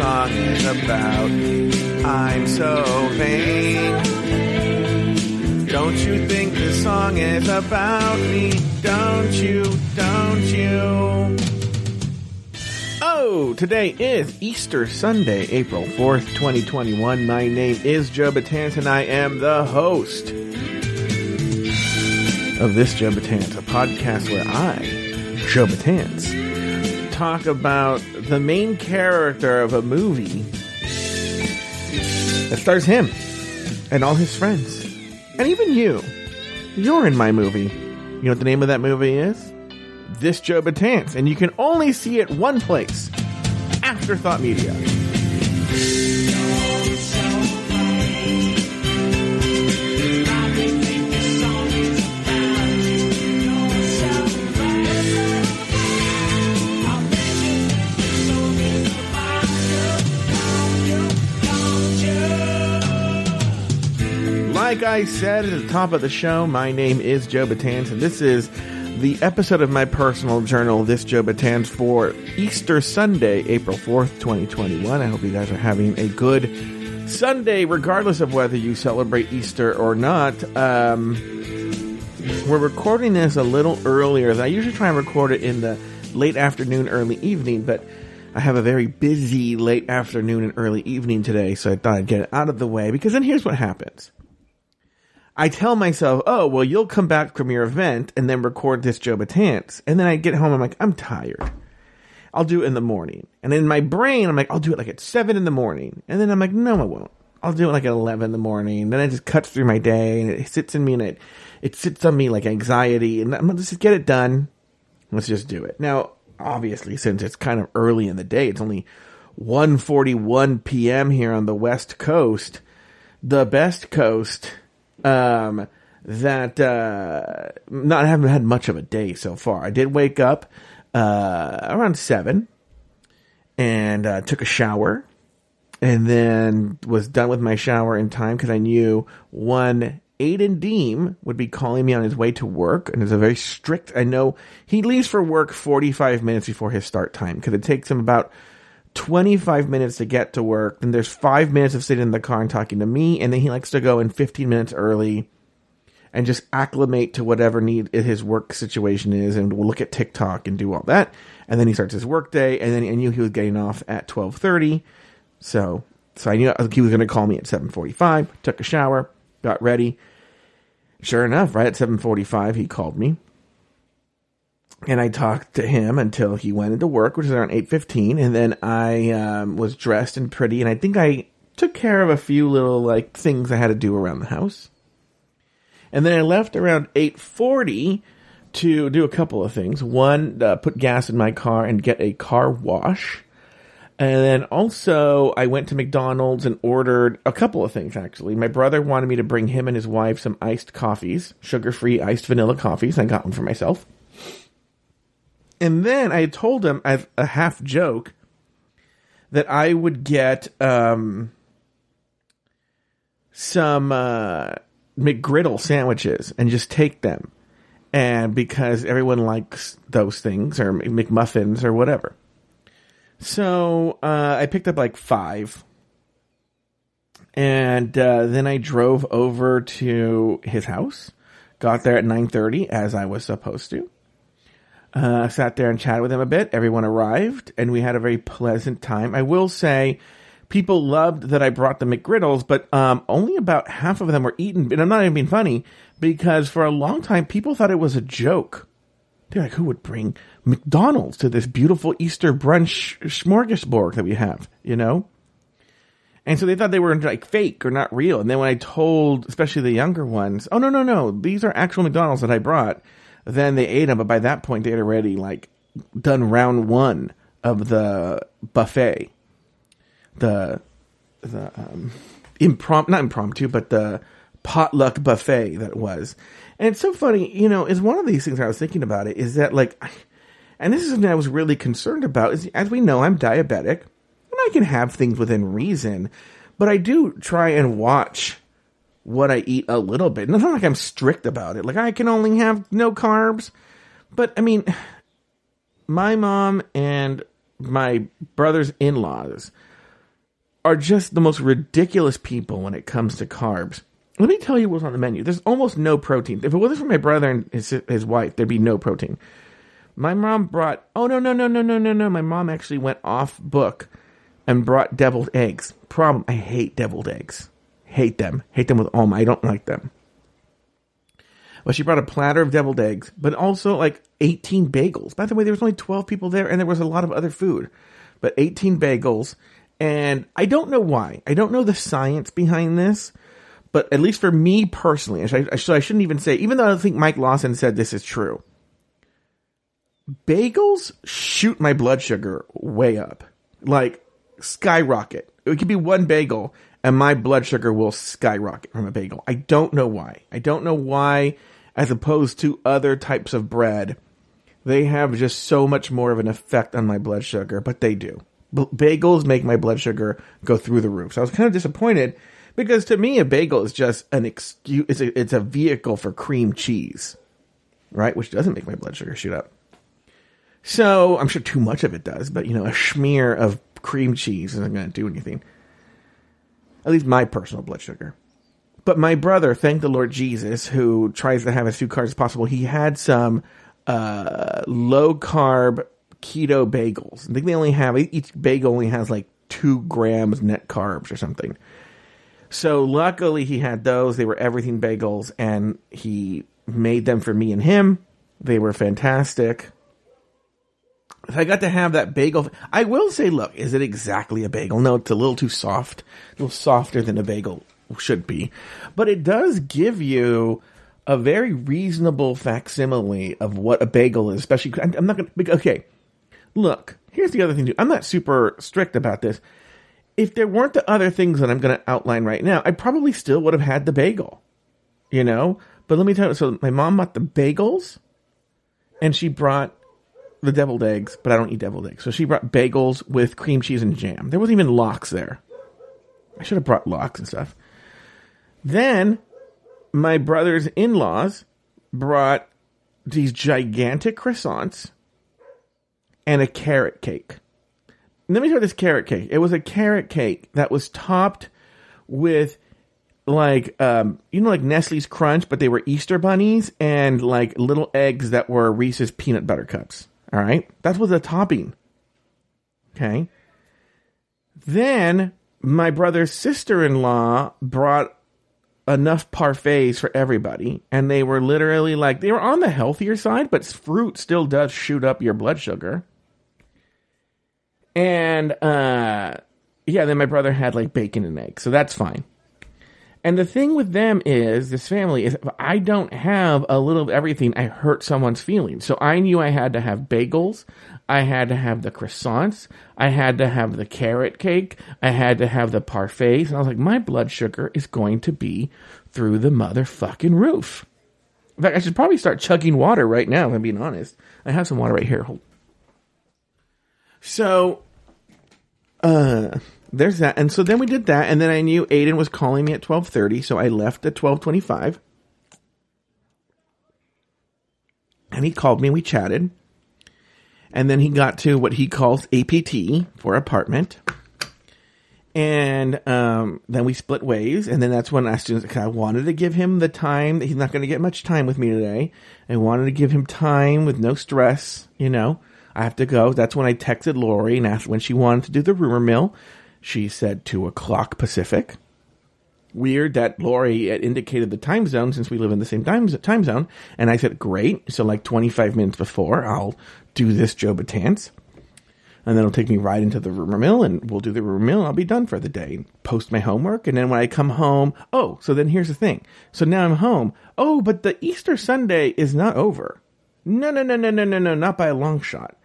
song is about. I'm so vain. Don't you think this song is about me? Don't you? Don't you? Oh, today is Easter Sunday, April 4th, 2021. My name is Joe Betance and I am the host of This Joe Betance, a podcast where I, Joe Betance, talk about the main character of a movie that stars him and all his friends. And even you. You're in my movie. You know what the name of that movie is? This Joe Batance. And you can only see it one place. Afterthought Media. Like I said at the top of the show, my name is Joe Betance, and this is the episode of my personal journal, This Joe Betance, for Easter Sunday, April 4th, 2021. I hope you guys are having a good Sunday, regardless of whether you celebrate Easter or not. Um, we're recording this a little earlier. I usually try and record it in the late afternoon, early evening, but I have a very busy late afternoon and early evening today, so I thought I'd get it out of the way because then here's what happens. I tell myself, oh, well, you'll come back from your event and then record this Joe Betance. And then I get home, I'm like, I'm tired. I'll do it in the morning. And in my brain, I'm like, I'll do it like at seven in the morning. And then I'm like, no, I won't. I'll do it like at 11 in the morning. Then it just cuts through my day and it sits in me and it, it sits on me like anxiety. And I'm going to just get it done. Let's just do it. Now, obviously, since it's kind of early in the day, it's only 1.41 p.m. here on the West Coast. The best coast um, that uh, not haven't had much of a day so far. I did wake up uh, around seven and uh, took a shower, and then was done with my shower in time because I knew one Aiden Deem would be calling me on his way to work, and it's a very strict. I know he leaves for work forty five minutes before his start time because it takes him about 25 minutes to get to work. Then there's five minutes of sitting in the car and talking to me. And then he likes to go in 15 minutes early and just acclimate to whatever need his work situation is. And we'll look at TikTok and do all that. And then he starts his work day. And then I knew he was getting off at 1230. So, so I knew he was going to call me at 745, took a shower, got ready. Sure enough, right at 745, he called me and I talked to him until he went into work, which is around eight fifteen, and then I um, was dressed and pretty, and I think I took care of a few little like things I had to do around the house, and then I left around eight forty to do a couple of things. One, uh, put gas in my car and get a car wash. And then also, I went to McDonald's and ordered a couple of things actually. My brother wanted me to bring him and his wife some iced coffees, sugar free iced vanilla coffees. I got one for myself. And then I told him as a half joke that I would get um, some uh, McGriddle sandwiches and just take them. And because everyone likes those things or McMuffins or whatever. So uh, I picked up like five. And uh, then I drove over to his house. Got there at 9:30 as I was supposed to uh, sat there and chatted with him a bit. Everyone arrived, and we had a very pleasant time. I will say, people loved that I brought the McGriddles, but um, only about half of them were eaten. And I'm not even being funny because for a long time, people thought it was a joke. They're like, who would bring McDonald's to this beautiful Easter brunch smorgasbord that we have, you know? And so they thought they were like fake or not real. And then when I told, especially the younger ones, oh, no, no, no, these are actual McDonald's that I brought then they ate them, but by that point they had already like done round one of the buffet, the the um, impromptu, not impromptu, but the potluck buffet that was. And it's so funny, you know, is one of these things I was thinking about it is that like, and this is something I was really concerned about. Is as we know, I'm diabetic, and I can have things within reason, but I do try and watch what I eat a little bit. Not like I'm strict about it. Like I can only have no carbs. But I mean, my mom and my brother's in-laws are just the most ridiculous people when it comes to carbs. Let me tell you what's on the menu. There's almost no protein. If it wasn't for my brother and his, his wife, there'd be no protein. My mom brought, oh, no, no, no, no, no, no, no. My mom actually went off book and brought deviled eggs. Problem, I hate deviled eggs. Hate them. Hate them with all my, I don't like them. Well, she brought a platter of deviled eggs, but also like 18 bagels. By the way, there was only 12 people there and there was a lot of other food, but 18 bagels. And I don't know why. I don't know the science behind this, but at least for me personally, I, so I shouldn't even say, even though I think Mike Lawson said this is true, bagels shoot my blood sugar way up. Like, skyrocket. It could be one bagel and my blood sugar will skyrocket from a bagel. I don't know why. I don't know why, as opposed to other types of bread, they have just so much more of an effect on my blood sugar, but they do. Bagels make my blood sugar go through the roof. So I was kind of disappointed because to me, a bagel is just an excuse. It's a, it's a vehicle for cream cheese, right? Which doesn't make my blood sugar shoot up. So I'm sure too much of it does, but you know, a smear of cream cheese isn't going to do anything. At least my personal blood sugar. But my brother, thank the Lord Jesus, who tries to have as few carbs as possible, he had some uh, low carb keto bagels. I think they only have each bagel only has like two grams net carbs or something. So luckily he had those. They were everything bagels, and he made them for me and him. They were fantastic. I got to have that bagel. I will say, look, is it exactly a bagel? No, it's a little too soft, a little softer than a bagel should be, but it does give you a very reasonable facsimile of what a bagel is. Especially, I'm not gonna. Okay, look. Here's the other thing. Too. I'm not super strict about this. If there weren't the other things that I'm going to outline right now, I probably still would have had the bagel. You know, but let me tell you. So my mom bought the bagels, and she brought the deviled eggs, but I don't eat deviled eggs. So she brought bagels with cream cheese and jam. There wasn't even lox there. I should have brought lox and stuff. Then my brother's in laws brought these gigantic croissants and a carrot cake. Let me tell you this carrot cake. It was a carrot cake that was topped with like um you know like Nestle's crunch but they were Easter bunnies and like little eggs that were Reese's peanut butter cups. All right. That was a topping. Okay. Then my brother's sister in law brought enough parfaits for everybody. And they were literally like, they were on the healthier side, but fruit still does shoot up your blood sugar. And, uh, yeah, then my brother had like bacon and eggs. So that's fine. And the thing with them is, this family is, I don't have a little of everything, I hurt someone's feelings. So I knew I had to have bagels. I had to have the croissants. I had to have the carrot cake. I had to have the parfaits. And I was like, my blood sugar is going to be through the motherfucking roof. In fact, I should probably start chugging water right now, I'm being honest. I have some water right here. Hold. So, uh, there's that. And so then we did that, and then I knew Aiden was calling me at twelve thirty, so I left at twelve twenty five. And he called me and we chatted. And then he got to what he calls APT for apartment. And um, then we split ways. And then that's when I, I wanted to give him the time that he's not going to get much time with me today. I wanted to give him time with no stress, you know. I have to go. That's when I texted Lori and asked when she wanted to do the rumor mill. She said two o'clock Pacific. Weird that Lori indicated the time zone since we live in the same time, time zone. And I said, great. So like 25 minutes before, I'll do this Joe Betance. And then it'll take me right into the rumor mill and we'll do the rumor mill and I'll be done for the day. Post my homework. And then when I come home, oh, so then here's the thing. So now I'm home. Oh, but the Easter Sunday is not over. No, no, no, no, no, no, no, not by a long shot.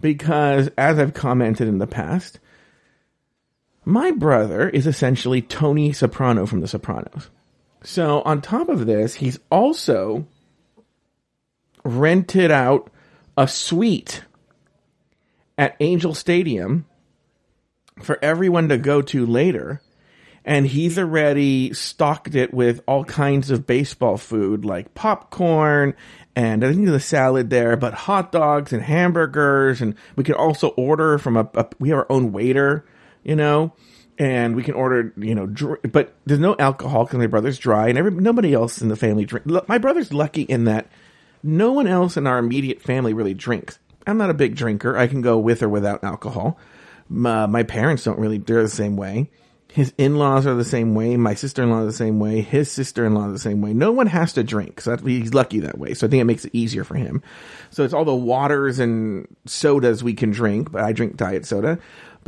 Because as I've commented in the past, my brother is essentially Tony Soprano from The Sopranos. So, on top of this, he's also rented out a suite at Angel Stadium for everyone to go to later. And he's already stocked it with all kinds of baseball food like popcorn and I think there's a salad there, but hot dogs and hamburgers. And we can also order from a, a we have our own waiter you know, and we can order, you know, dr- but there's no alcohol because my brother's dry, and every, nobody else in the family drink. My brother's lucky in that no one else in our immediate family really drinks. I'm not a big drinker. I can go with or without alcohol. My, my parents don't really. They're the same way. His in-laws are the same way. My sister-in-law is the same way. His sister-in-law is the same way. No one has to drink, so he's lucky that way. So I think it makes it easier for him. So it's all the waters and sodas we can drink, but I drink diet soda.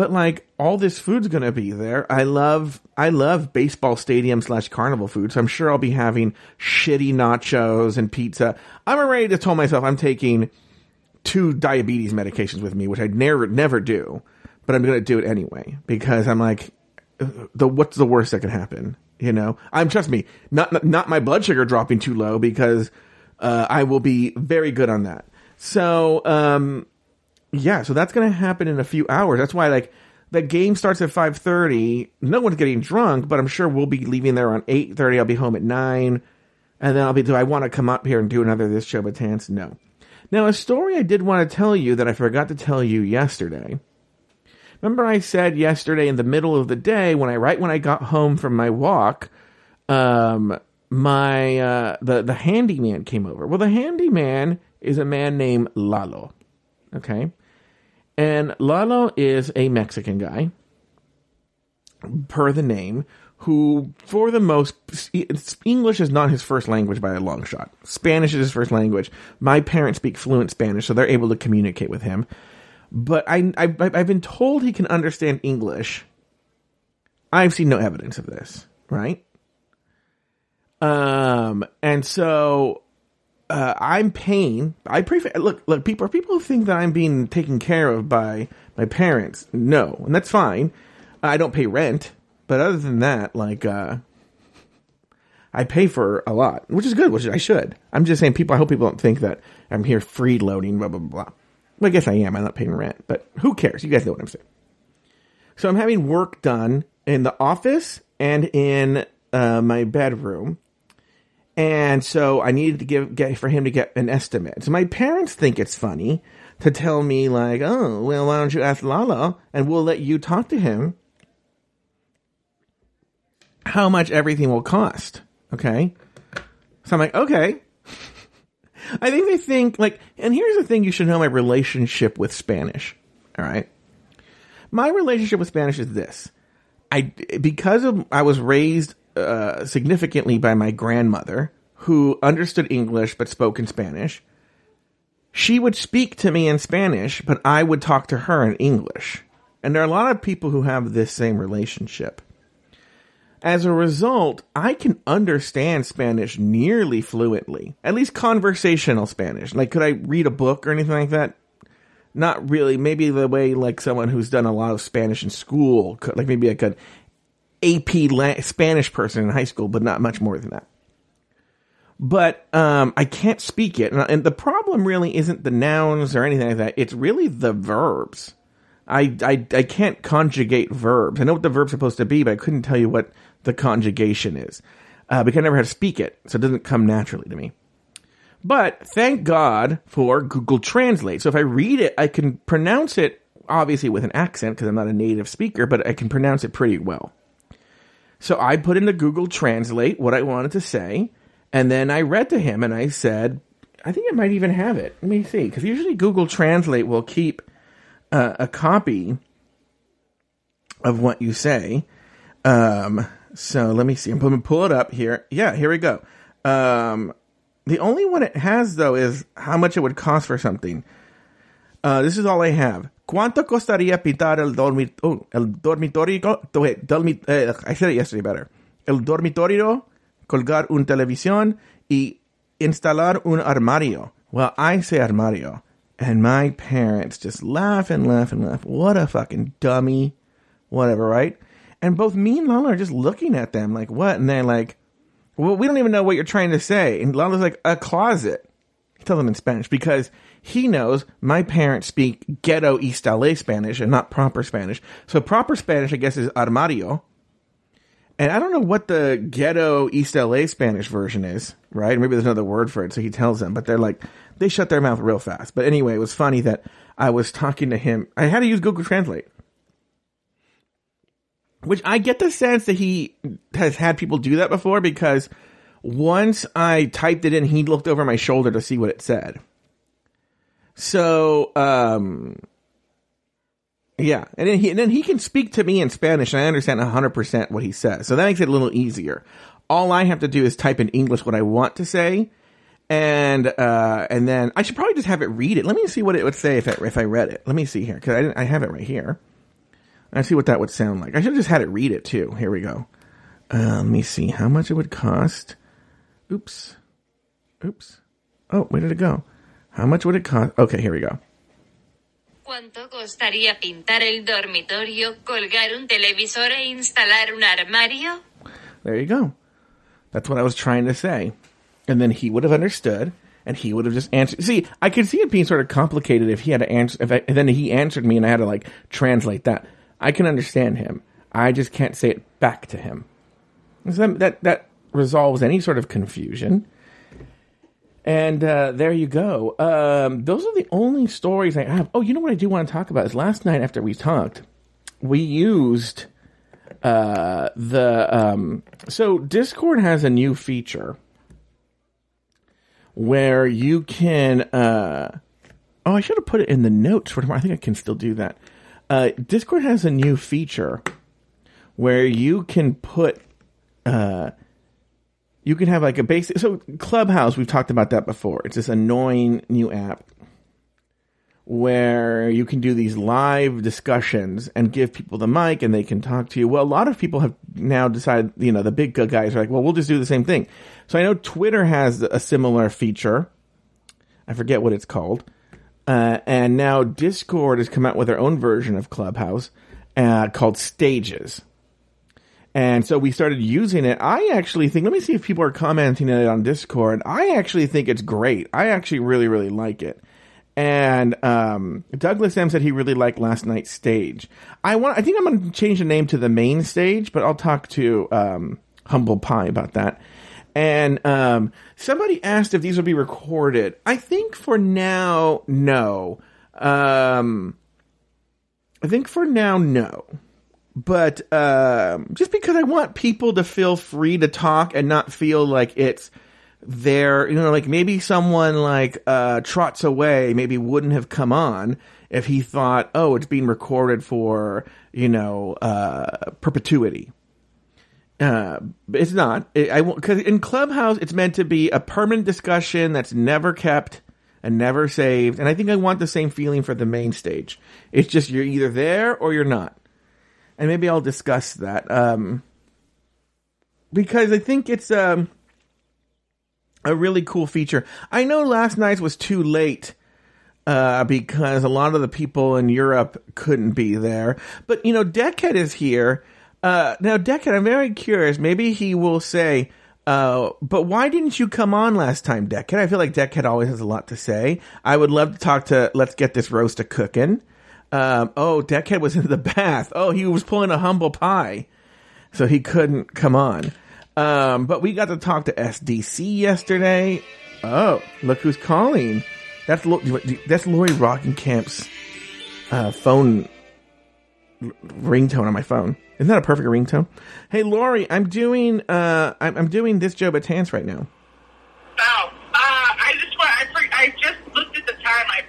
But like all this food's gonna be there. I love I love baseball stadium slash carnival food, so I'm sure I'll be having shitty nachos and pizza. I'm already to tell myself I'm taking two diabetes medications with me, which I'd never never do, but I'm gonna do it anyway because I'm like, the what's the worst that could happen? You know, I'm trust me, not not my blood sugar dropping too low because uh, I will be very good on that. So, um, yeah, so that's gonna happen in a few hours. That's why like the game starts at 5:30. No one's getting drunk, but I'm sure we'll be leaving there on 8:30. I'll be home at 9. And then I'll be do I want to come up here and do another this Joe Betance? No. Now, a story I did want to tell you that I forgot to tell you yesterday. Remember I said yesterday in the middle of the day when I right when I got home from my walk, um my uh the the handyman came over. Well, the handyman is a man named Lalo. Okay? And Lalo is a Mexican guy, per the name, who, for the most, English is not his first language by a long shot. Spanish is his first language. My parents speak fluent Spanish, so they're able to communicate with him. But I, I, I've been told he can understand English. I've seen no evidence of this, right? Um, and so uh, I'm paying. I prefer look look people Are people think that I'm being taken care of by my parents. No, and that's fine. I don't pay rent, but other than that, like uh, I pay for a lot, which is good, which I should. I'm just saying, people. I hope people don't think that I'm here freeloading, blah blah blah. Well, I guess I am. I'm not paying rent, but who cares? You guys know what I'm saying. So I'm having work done in the office and in uh, my bedroom and so I needed to give get for him to get an estimate. So my parents think it's funny to tell me like, "Oh, well, why don't you ask Lalo and we'll let you talk to him how much everything will cost." Okay? So I'm like, "Okay." I think they think like and here's the thing you should know my relationship with Spanish. All right? My relationship with Spanish is this. I because of I was raised uh, significantly by my grandmother, who understood English but spoke in Spanish. She would speak to me in Spanish, but I would talk to her in English. And there are a lot of people who have this same relationship. As a result, I can understand Spanish nearly fluently, at least conversational Spanish. Like, could I read a book or anything like that? Not really. Maybe the way like someone who's done a lot of Spanish in school could, like maybe I could AP la- Spanish person in high school, but not much more than that. But um, I can't speak it, and the problem really isn't the nouns or anything like that. It's really the verbs. I, I, I can't conjugate verbs. I know what the verb's supposed to be, but I couldn't tell you what the conjugation is uh, because I never had to speak it, so it doesn't come naturally to me. But thank God for Google Translate. So if I read it, I can pronounce it obviously with an accent because I'm not a native speaker, but I can pronounce it pretty well. So I put into Google Translate what I wanted to say, and then I read to him and I said, I think it might even have it. Let me see, because usually Google Translate will keep uh, a copy of what you say. Um, so let me see. I'm going to pull it up here. Yeah, here we go. Um, the only one it has though is how much it would cost for something. Uh, this is all I have. ¿Cuánto costaría pintar el, dormi oh, el dormitorio? Dormi uh, I said it yesterday better. El dormitorio, colgar un televisión y instalar un armario. Well, I say armario. And my parents just laugh and laugh and laugh. What a fucking dummy. Whatever, right? And both me and Lalo are just looking at them like, what? And they're like, well, we don't even know what you're trying to say. And Lalo's like, a closet. Tell them in Spanish because he knows my parents speak ghetto East LA Spanish and not proper Spanish. So proper Spanish, I guess, is armario. And I don't know what the ghetto East LA Spanish version is, right? Maybe there's another word for it. So he tells them, but they're like, they shut their mouth real fast. But anyway, it was funny that I was talking to him. I had to use Google Translate. which I get the sense that he has had people do that before because once I typed it in, he looked over my shoulder to see what it said. So, um, yeah, and then he and then he can speak to me in Spanish, and I understand hundred percent what he says. So that makes it a little easier. All I have to do is type in English what I want to say, and uh, and then I should probably just have it read it. Let me see what it would say if I, if I read it. Let me see here because I I have it right here. I see what that would sound like. I should have just had it read it too. Here we go. Uh, let me see how much it would cost. Oops, oops. Oh, where did it go? How much would it cost? Okay, here we go. ¿Cuánto costaría pintar el dormitorio, colgar un televisor e instalar un armario? There you go. That's what I was trying to say. And then he would have understood and he would have just answered. See, I could see it being sort of complicated if he had to answer, if I, and then he answered me and I had to like translate that. I can understand him. I just can't say it back to him. So that, that resolves any sort of confusion. And uh, there you go. Um, those are the only stories I have. Oh, you know what I do want to talk about is last night after we talked, we used uh, the um, so Discord has a new feature where you can. Uh, oh, I should have put it in the notes for tomorrow. I think I can still do that. Uh, Discord has a new feature where you can put uh, you can have like a basic so clubhouse we've talked about that before. It's this annoying new app where you can do these live discussions and give people the mic and they can talk to you. Well a lot of people have now decided you know the big guys are like well we'll just do the same thing. So i know twitter has a similar feature. I forget what it's called. Uh, and now discord has come out with their own version of clubhouse uh, called stages and so we started using it. I actually think, let me see if people are commenting it on Discord. I actually think it's great. I actually really, really like it. And um, Douglas M said he really liked last night's stage. I want. I think I'm going to change the name to the main stage, but I'll talk to um, Humble Pie about that. And um, somebody asked if these would be recorded. I think for now, no. Um, I think for now, no but uh, just because I want people to feel free to talk and not feel like it's there, you know, like maybe someone like uh, trots away maybe wouldn't have come on if he thought, oh, it's being recorded for you know uh, perpetuity. Uh, it's not. It, I because in Clubhouse it's meant to be a permanent discussion that's never kept and never saved. And I think I want the same feeling for the main stage. It's just you're either there or you're not and maybe I'll discuss that um, because I think it's um, a really cool feature. I know last night was too late uh, because a lot of the people in Europe couldn't be there, but you know, Deckhead is here. Uh, now, Deckhead, I'm very curious. Maybe he will say, uh, but why didn't you come on last time, Deckhead? I feel like Deckhead always has a lot to say. I would love to talk to Let's Get This Roast a Cookin'. Um, oh, Deckhead was in the bath. Oh, he was pulling a humble pie, so he couldn't come on. Um, but we got to talk to SDC yesterday. Oh, look who's calling. That's that's Lori Roggenkamp's uh, phone ringtone on my phone. Isn't that a perfect ringtone? Hey, Lori, I'm doing uh, I'm, I'm doing this Joe Betance right now. Oh, uh, I just want I, I just looked at the time. I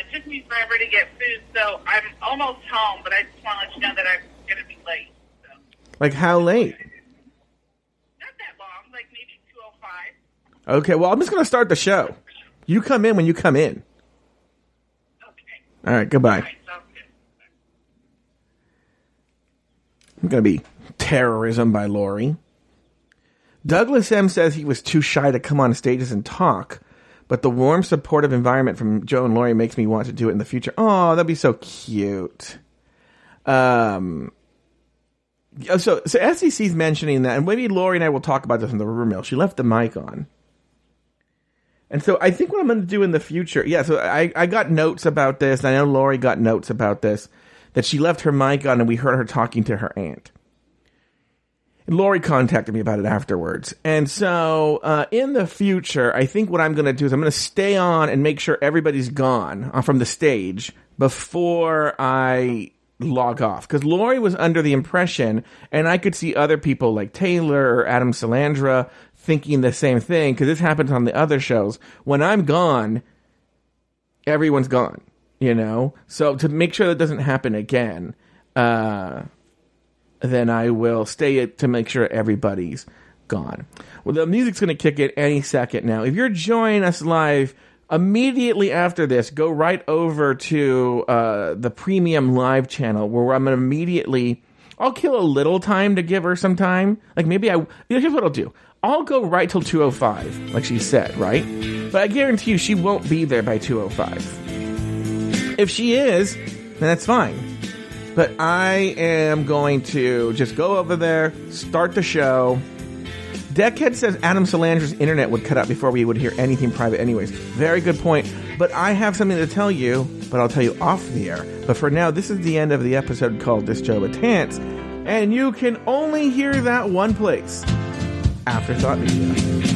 it took me forever to get food, so I'm almost home. But I just want to let you know that I'm going to be late. So. Like how late? Not that long, like maybe two o oh five. Okay, well I'm just going to start the show. You come in when you come in. Okay. All right. Goodbye. All right, I'm going to be terrorism by Lori. Douglas M says he was too shy to come on stages and talk. But the warm, supportive environment from Joe and Lori makes me want to do it in the future. Oh, that'd be so cute. Um, so, so SEC's mentioning that, and maybe Lori and I will talk about this in the rumor mill. She left the mic on. And so I think what I'm going to do in the future, yeah, so I, I got notes about this. I know Lori got notes about this, that she left her mic on and we heard her talking to her aunt. Lori contacted me about it afterwards. And so, uh, in the future, I think what I'm going to do is I'm going to stay on and make sure everybody's gone uh, from the stage before I log off because Lori was under the impression, and I could see other people like Taylor or Adam Salandra thinking the same thing because this happens on the other shows. When I'm gone, everyone's gone, you know? So to make sure that doesn't happen again, uh, then I will stay it to make sure everybody's gone. Well, the music's going to kick in any second now. If you're joining us live, immediately after this, go right over to uh, the premium live channel where I'm going to immediately. I'll kill a little time to give her some time. Like maybe I. Here's what I'll do. I'll go right till 205, like she said, right? But I guarantee you she won't be there by 205. If she is, then that's fine. But I am going to just go over there, start the show. Deckhead says Adam Salandra's internet would cut out before we would hear anything private, anyways. Very good point. But I have something to tell you, but I'll tell you off the air. But for now, this is the end of the episode called This Joe Tance, and you can only hear that one place Afterthought Media.